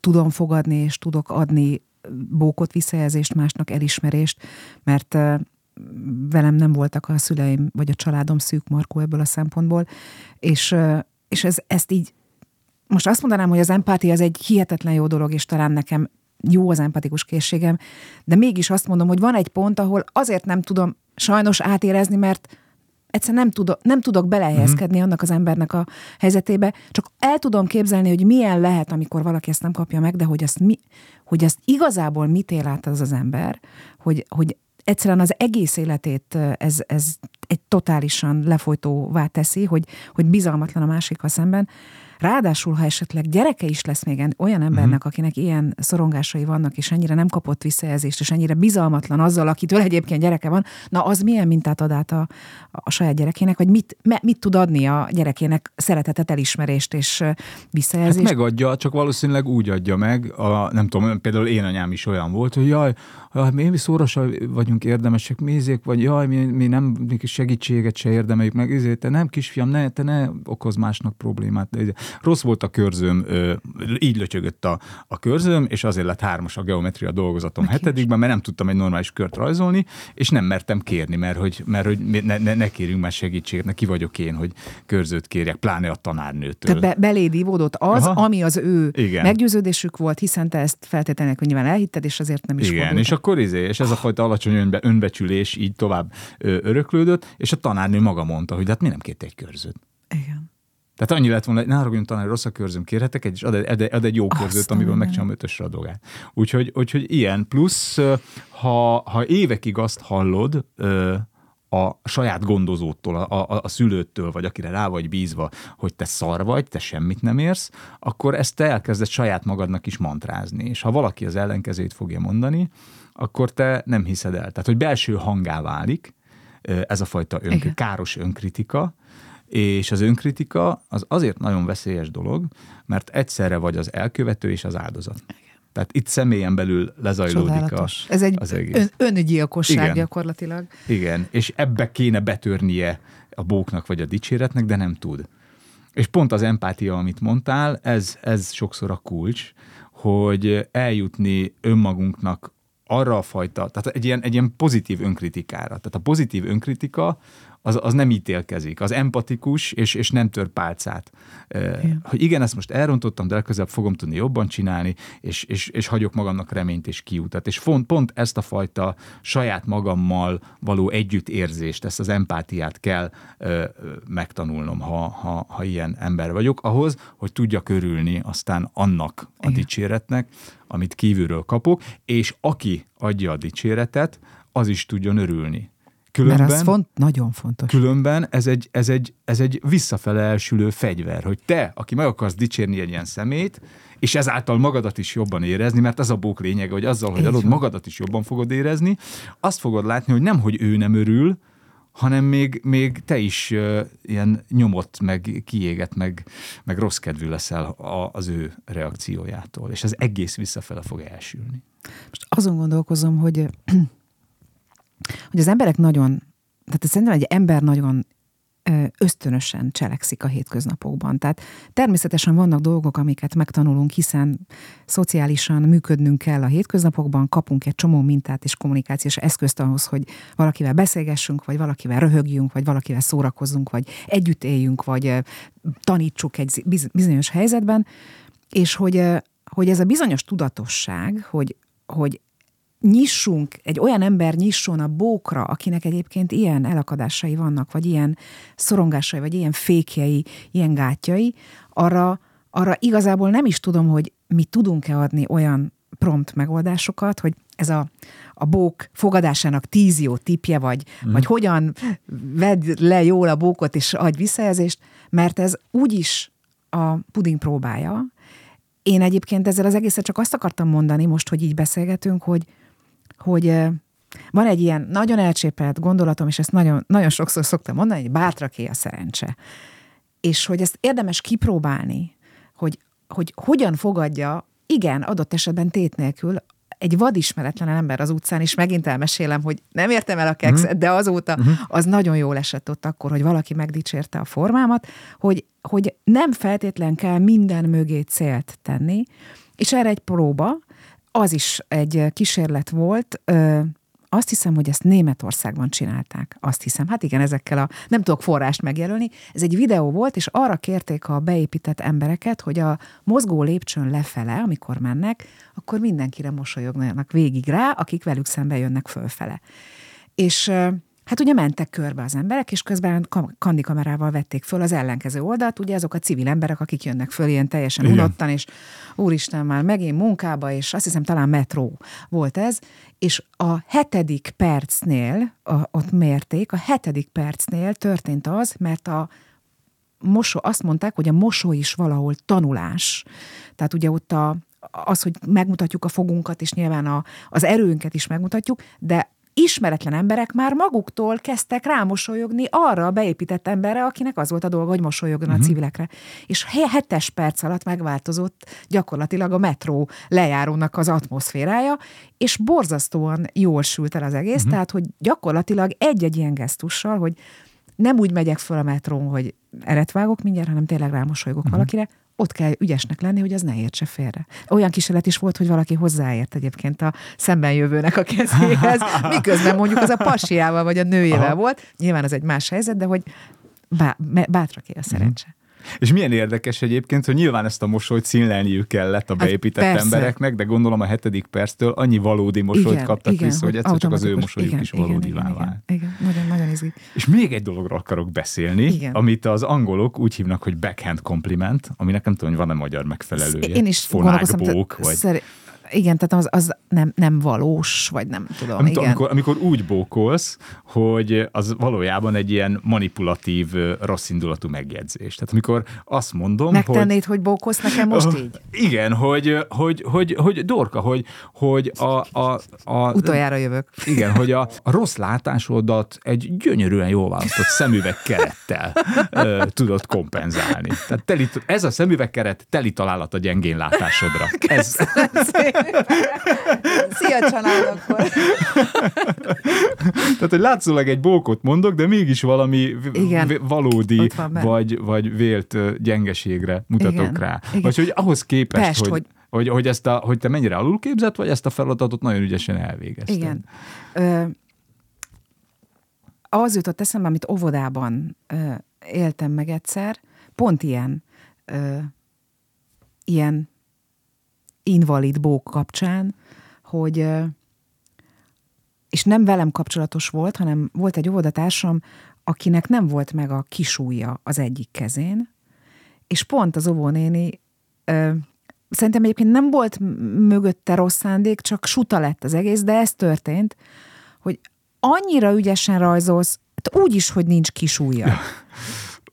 tudom fogadni, és tudok adni bókot, visszajelzést, másnak elismerést, mert velem nem voltak a szüleim, vagy a családom szűk markó ebből a szempontból, és, és ez, ezt így, most azt mondanám, hogy az empátia az egy hihetetlen jó dolog, és talán nekem jó az empatikus készségem, de mégis azt mondom, hogy van egy pont, ahol azért nem tudom sajnos átérezni, mert egyszerűen nem tudok, nem tudok belehelyezkedni mm-hmm. annak az embernek a helyzetébe, csak el tudom képzelni, hogy milyen lehet, amikor valaki ezt nem kapja meg, de hogy azt, mi, hogy azt igazából mit él át az az ember, hogy, hogy egyszerűen az egész életét ez, ez egy totálisan lefolytóvá teszi, hogy, hogy bizalmatlan a másikkal szemben, Ráadásul, ha esetleg gyereke is lesz még olyan embernek, uh-huh. akinek ilyen szorongásai vannak, és ennyire nem kapott visszajelzést, és ennyire bizalmatlan azzal, akitől egyébként gyereke van, na az milyen mintát ad át a, a saját gyerekének, vagy mit, me, mit tud adni a gyerekének szeretetet, elismerést és visszajelzést? Hát megadja, csak valószínűleg úgy adja meg, a, nem tudom, például én anyám is olyan volt, hogy jaj, mi, mi szórosa vagyunk érdemesek, mézék, vagy jaj, mi, mi nem mi segítséget se érdemeljük meg, ezért te nem kisfiam, ne, te ne okoz másnak problémát. Rossz volt a körzőm, így lötyögött a, a körzőm, és azért lett hármas a geometria dolgozatom Neki hetedikben, mert nem tudtam egy normális kört rajzolni, és nem mertem kérni, mert hogy, mert, hogy ne, ne, ne kérjünk már segítséget, neki vagyok én, hogy körzőt kérjek, pláne a tanárnőtől. Tehát be, beléd az, Aha. ami az ő Igen. meggyőződésük volt, hiszen te ezt feltétlenül nyilván elhitted, és azért nem is Igen, és akkor izé, és ez a fajta alacsony önbe, önbecsülés így tovább ö, öröklődött, és a tanárnő maga mondta, hogy hát mi nem kért egy körzőt. Tehát annyi lett volna, hogy ne haragudjon tanár, rossz a körzöm, kérhetek egy, és ad, ad, ad egy jó körzőt, Aztán amiből megcsinálom ötösre a dolgát. Úgyhogy, úgyhogy ilyen. Plusz, ha, ha évekig azt hallod, a saját gondozótól, a, a, a szülőtől, vagy akire rá vagy bízva, hogy te szar vagy, te semmit nem érsz, akkor ezt te elkezded saját magadnak is mantrázni. És ha valaki az ellenkezőjét fogja mondani, akkor te nem hiszed el. Tehát, hogy belső hangá válik ez a fajta ön, káros önkritika, és az önkritika az azért nagyon veszélyes dolog, mert egyszerre vagy az elkövető és az áldozat. Tehát itt személyen belül lezajlódik Csodálatos. a, Ez egy az egész. Ön, öngyilkosság Igen. gyakorlatilag. Igen, és ebbe kéne betörnie a bóknak vagy a dicséretnek, de nem tud. És pont az empátia, amit mondtál, ez, ez sokszor a kulcs, hogy eljutni önmagunknak arra a fajta, tehát egy ilyen, egy ilyen pozitív önkritikára. Tehát a pozitív önkritika az, az nem ítélkezik, az empatikus, és, és nem tör pálcát. Igen. Hogy igen, ezt most elrontottam, de legközelebb fogom tudni jobban csinálni, és, és, és hagyok magamnak reményt és kiutat. És pont, pont ezt a fajta saját magammal való együttérzést, ezt az empátiát kell ö, megtanulnom, ha, ha, ha ilyen ember vagyok, ahhoz, hogy tudja körülni aztán annak a igen. dicséretnek, amit kívülről kapok, és aki adja a dicséretet, az is tudjon örülni. Különben, Mert az font, nagyon fontos. Különben ez egy, ez, egy, ez egy visszafele elsülő fegyver, hogy te, aki meg akarsz dicsérni egy ilyen szemét, és ezáltal magadat is jobban érezni, mert ez a bók lényege, hogy azzal, hogy adod, magadat is jobban fogod érezni, azt fogod látni, hogy nem, hogy ő nem örül, hanem még, még te is uh, ilyen nyomott, meg kiégett, meg, meg rossz kedvű leszel a, az ő reakciójától, és az egész visszafele fog elsülni. Most azon gondolkozom, hogy, hogy az emberek nagyon, tehát szerintem egy ember nagyon ösztönösen cselekszik a hétköznapokban. Tehát természetesen vannak dolgok, amiket megtanulunk, hiszen szociálisan működnünk kell a hétköznapokban, kapunk egy csomó mintát és kommunikációs eszközt ahhoz, hogy valakivel beszélgessünk, vagy valakivel röhögjünk, vagy valakivel szórakozzunk, vagy együtt éljünk, vagy tanítsuk egy bizonyos helyzetben, és hogy, hogy ez a bizonyos tudatosság, hogy, hogy nyissunk, egy olyan ember nyisson a bókra, akinek egyébként ilyen elakadásai vannak, vagy ilyen szorongásai, vagy ilyen fékjei, ilyen gátjai, arra, arra igazából nem is tudom, hogy mi tudunk-e adni olyan prompt megoldásokat, hogy ez a, a bók fogadásának tíz jó tipje, vagy, mm. vagy hogyan vedd le jól a bókot és adj visszajelzést, mert ez úgyis a puding próbája. Én egyébként ezzel az egészet csak azt akartam mondani, most, hogy így beszélgetünk, hogy, hogy van egy ilyen nagyon elcsépelt gondolatom, és ezt nagyon, nagyon sokszor szoktam mondani, hogy bátraké a szerencse. És hogy ezt érdemes kipróbálni, hogy, hogy hogyan fogadja, igen, adott esetben tét nélkül egy vadismeretlen ember az utcán, és megint elmesélem, hogy nem értem el a kekszet, uh-huh. de azóta uh-huh. az nagyon jól esett ott akkor, hogy valaki megdicsérte a formámat, hogy, hogy nem feltétlen kell minden mögé célt tenni, és erre egy próba, az is egy kísérlet volt, azt hiszem, hogy ezt Németországban csinálták. Azt hiszem. Hát igen, ezekkel a, nem tudok forrást megjelölni. Ez egy videó volt, és arra kérték a beépített embereket, hogy a mozgó lépcsőn lefele, amikor mennek, akkor mindenkire mosolyognak végig rá, akik velük szembe jönnek fölfele. És Hát ugye mentek körbe az emberek, és közben kandikamerával vették föl az ellenkező oldalt, ugye azok a civil emberek, akik jönnek föl ilyen teljesen Igen. unottan, és úristen már megint munkába, és azt hiszem talán metró volt ez, és a hetedik percnél, a, ott mérték, a hetedik percnél történt az, mert a mosó, azt mondták, hogy a mosó is valahol tanulás. Tehát ugye ott a, az, hogy megmutatjuk a fogunkat, és nyilván a, az erőnket is megmutatjuk, de ismeretlen emberek már maguktól kezdtek rámosolyogni arra a beépített emberre, akinek az volt a dolga, hogy mosolyogjon uh-huh. a mhm. civilekre. És hetes perc alatt megváltozott gyakorlatilag a metró lejárónak az atmoszférája, és borzasztóan jól sült el az egész, uh-huh. tehát, hogy gyakorlatilag egy-egy ilyen gesztussal, hogy nem úgy megyek föl a metrón, hogy eret vágok mindjárt, hanem tényleg rámosolygok uh-huh. valakire, ott kell ügyesnek lenni, hogy az ne értse félre. Olyan kísérlet is volt, hogy valaki hozzáért egyébként a szemben jövőnek a kezéhez, [laughs] miközben mondjuk az a pasiával vagy a nőjével Aha. volt. Nyilván az egy más helyzet, de hogy bá, bátraké a szerencse. Mm. És milyen érdekes egyébként, hogy nyilván ezt a mosolyt színlelniük kellett a hát beépített hát embereknek, de gondolom a hetedik perctől annyi valódi mosolyt igen, kaptak igen, vissza, hogy egyszer csak az ő mosolyuk igen, is valódivá igen, vált. Igen, igen, nagyon, nagyon izgi. És még egy dologról akarok beszélni, igen. amit az angolok úgy hívnak, hogy backhand compliment, aminek nem tudom, hogy van-e magyar megfelelője. Én is Fonákbók, vagy... Szer- igen, tehát az, az nem, nem valós, vagy nem tudom. Nem igen. amikor, amikor úgy bókolsz, hogy az valójában egy ilyen manipulatív, rossz indulatú megjegyzés. Tehát amikor azt mondom, Megtennéd, hogy, hogy bókolsz nekem most így? Igen, hogy, hogy, hogy, hogy Dorka, hogy, hogy a, a, a... Utoljára jövök. Igen, hogy a, a rossz látásodat egy gyönyörűen jól választott szemüveg kerettel tudod kompenzálni. Tehát teli, ez a szemüveg keret teli találat a gyengén látásodra. Ez, [laughs] Szia, család, akkor. Tehát, hogy látszólag egy bókot mondok, de mégis valami Igen, valódi vagy, vagy vélt gyengeségre mutatok Igen, rá. Igen. Vagy hogy ahhoz képest, Pest, hogy, hogy hogy, hogy, ezt a, hogy te mennyire alulképzett, vagy ezt a feladatot nagyon ügyesen elvégezted. Igen. Ö, az jutott eszembe, amit óvodában ö, éltem meg egyszer, pont ilyen, ö, ilyen invalid bók kapcsán, hogy és nem velem kapcsolatos volt, hanem volt egy óvodatársam, akinek nem volt meg a kisújja az egyik kezén, és pont az óvónéni ö, szerintem egyébként nem volt mögötte rossz szándék, csak suta lett az egész, de ez történt, hogy annyira ügyesen rajzolsz, hát úgy is, hogy nincs kisújja.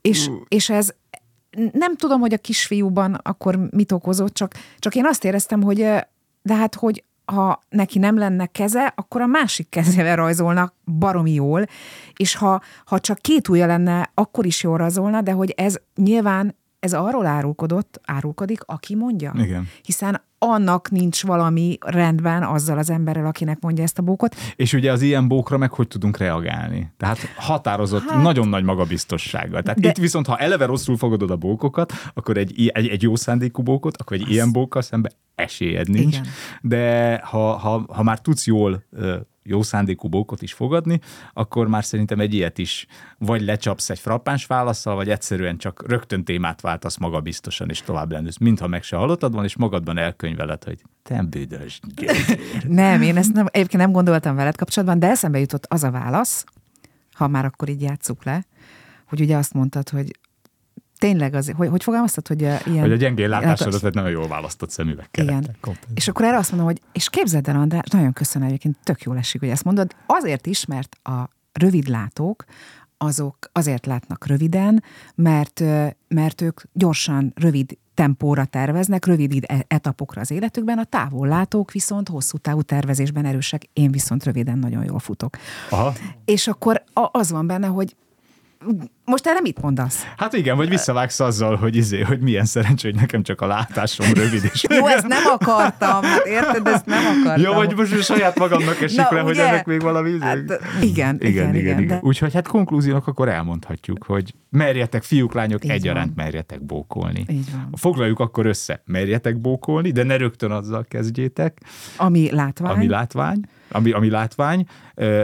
és, és ez, nem tudom, hogy a kisfiúban akkor mit okozott, csak, csak én azt éreztem, hogy de hát, hogy ha neki nem lenne keze, akkor a másik kezével rajzolnak baromi jól, és ha, ha csak két ujja lenne, akkor is jól rajzolna, de hogy ez nyilván ez arról árulkodott, árulkodik, aki mondja. Igen. Hiszen annak nincs valami rendben azzal az emberrel, akinek mondja ezt a bókot. És ugye az ilyen bókra meg hogy tudunk reagálni? Tehát határozott, hát, nagyon nagy magabiztossággal. Tehát de... itt viszont, ha eleve rosszul fogadod a bókokat, akkor egy, egy, egy jó szándékú bókot, akkor egy az... ilyen bókkal szembe esélyed nincs. Igen. De ha, ha, ha már tudsz jól jó szándékú bókot is fogadni, akkor már szerintem egy ilyet is vagy lecsapsz egy frappáns válaszsal, vagy egyszerűen csak rögtön témát váltasz magabiztosan, és tovább lendülsz, mintha meg se hallottad van, és magadban elkönyveled, hogy te büdös [laughs] Nem, én ezt nem, egyébként nem gondoltam veled kapcsolatban, de eszembe jutott az a válasz, ha már akkor így játsszuk le, hogy ugye azt mondtad, hogy tényleg az, hogy, hogy fogalmaztad, hogy a, ilyen... Hogy a gyengén látásodat hát, nagyon jól választott szemüvegkel. Igen. És akkor erre azt mondom, hogy és képzeld el, András, nagyon köszönöm egyébként, tök jól esik, hogy ezt mondod, azért is, mert a rövidlátók, azok azért látnak röviden, mert, mert ők gyorsan, rövid tempóra terveznek, rövid e- etapokra az életükben, a távollátók viszont hosszú távú tervezésben erősek, én viszont röviden nagyon jól futok. Aha. És akkor az van benne, hogy most erre mit mondasz? Hát igen, vagy visszavágsz azzal, hogy izé, hogy milyen szerencsé, hogy nekem csak a látásom rövid. És [laughs] Jó, ezt nem akartam, hát érted, ezt nem akartam. Jó, vagy most saját magamnak esik Na, le, hogy ennek még valami izé. Hát, igen, igen, igen, igen, igen. De... Úgyhogy hát konklúziónak akkor elmondhatjuk, hogy merjetek, fiúk, lányok, Így egyaránt van. merjetek bókolni. Így van. Foglaljuk akkor össze, merjetek bókolni, de ne rögtön azzal kezdjétek. Ami látvány. Ami látvány ami, ami látvány,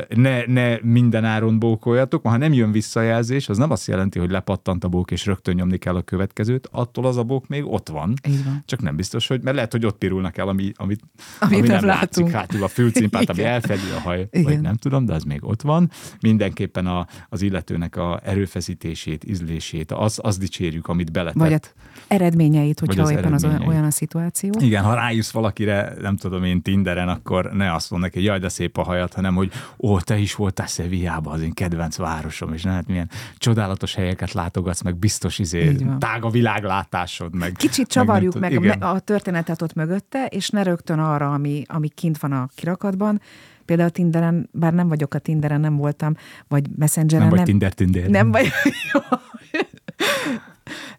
ne, ne minden áron bókoljatok, ha nem jön visszajelzés, az nem azt jelenti, hogy lepattant a bók, és rögtön nyomni kell a következőt, attól az a bók még ott van. van. Csak nem biztos, hogy, mert lehet, hogy ott pirulnak el, ami, ami, ami nem, nem látszik hátul a fülcimpát, ami elfedi a haj, Igen. vagy nem tudom, de az még ott van. Mindenképpen a, az illetőnek a erőfeszítését, ízlését, az, az dicsérjük, amit beletett. Vagy az eredményeit, hogyha vagy az éppen eredményeit. az olyan a szituáció. Igen, ha rájössz valakire, nem tudom én, Tinderen, akkor ne azt mondnak, hogy jaj, de szép a hajat, hanem hogy ó, te is voltál Sevillában, az én kedvenc városom, és hát milyen csodálatos helyeket látogatsz, meg biztos izé, tág a világlátásod, meg... Kicsit csavarjuk meg, meg a történetet ott mögötte, és ne rögtön arra, ami, ami kint van a kirakatban, például a Tinderen, bár nem vagyok a Tinderen, nem voltam, vagy Messengeren. Nem vagy Tinder Tinder. Nem vagy... [laughs]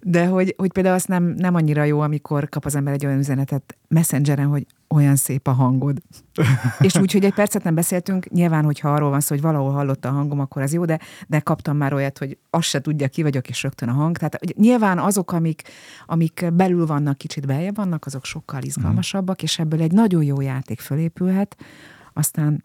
De hogy, hogy például az nem, nem annyira jó, amikor kap az ember egy olyan üzenetet messengeren, hogy olyan szép a hangod. [laughs] és úgy, hogy egy percet nem beszéltünk, nyilván, hogyha arról van szó, hogy valahol hallotta a hangom, akkor az jó, de, de kaptam már olyat, hogy azt se tudja, ki vagyok, és rögtön a hang. Tehát hogy nyilván azok, amik, amik belül vannak, kicsit beljebb vannak, azok sokkal izgalmasabbak, és ebből egy nagyon jó játék fölépülhet, aztán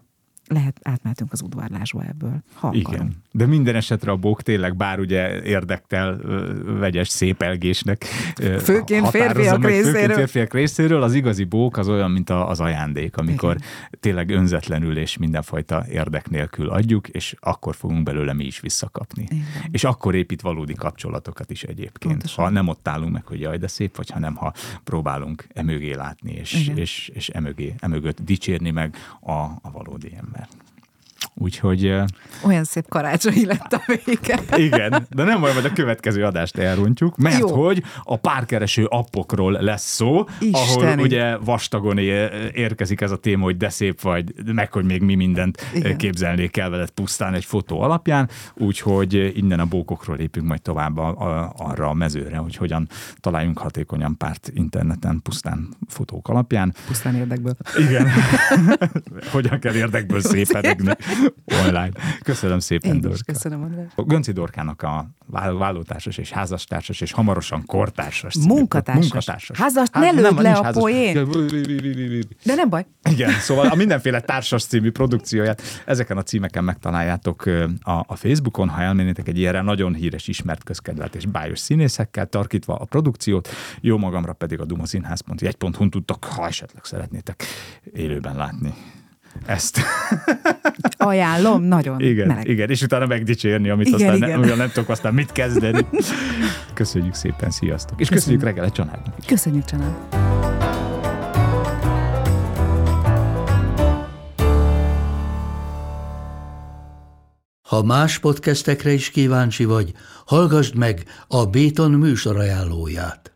lehet átmentünk az udvarlásba ebből, ha Igen. Akarom. De minden esetre a bók tényleg, bár ugye érdektel vegyes szépelgésnek főként férfiak meg, részéről. Főként férfiak részéről, az igazi bók az olyan, mint az ajándék, amikor Igen. tényleg önzetlenül és mindenfajta érdek nélkül adjuk, és akkor fogunk belőle mi is visszakapni. Igen. És akkor épít valódi kapcsolatokat is egyébként. Pontosan. Ha nem ott állunk meg, hogy jaj, de szép vagy, hanem ha próbálunk emögé látni, és, és, és emögé, emögött dicsérni meg a, a valódi ember ember. Úgyhogy... Olyan szép karácsonyi lett a vége. [laughs] Igen, de nem majd a következő adást elrontjuk, mert Jó. hogy a párkereső appokról lesz szó, Isteni. ahol ugye vastagon érkezik ez a téma, hogy de szép vagy, meg hogy még mi mindent Igen. képzelnék el veled pusztán egy fotó alapján, úgyhogy innen a bókokról lépünk majd tovább a, a, arra a mezőre, hogy hogyan találjunk hatékonyan párt interneten pusztán fotók alapján. Pusztán érdekből. Igen. [laughs] [laughs] hogyan kell érdekből szépedni online. Köszönöm szépen, Én Dorka. köszönöm, András. Gönci Dorkának a vállótársas és házastársas és hamarosan kortársas. Munkatársas. munkatársas. Házas, ne lőd le a poén. De nem baj. Igen, szóval a mindenféle társas című produkcióját ezeken a címeken megtaláljátok a, a Facebookon, ha elmennétek egy ilyenre nagyon híres, ismert, közkedvelt és bájos színészekkel tarkítva a produkciót, jó magamra pedig a dumaszínház.1.hu tudtok, ha esetleg szeretnétek élőben látni ezt. Ajánlom, nagyon igen, meleg. Igen, és utána megdicsérni, amit igen, aztán igen. Ne, nem tudok aztán mit kezdeni. Köszönjük szépen, sziasztok. És köszönjük, köszönjük reggel a családnak is. Köszönjük család. Ha más podcastekre is kíváncsi vagy, hallgassd meg a Béton műsor ajánlóját.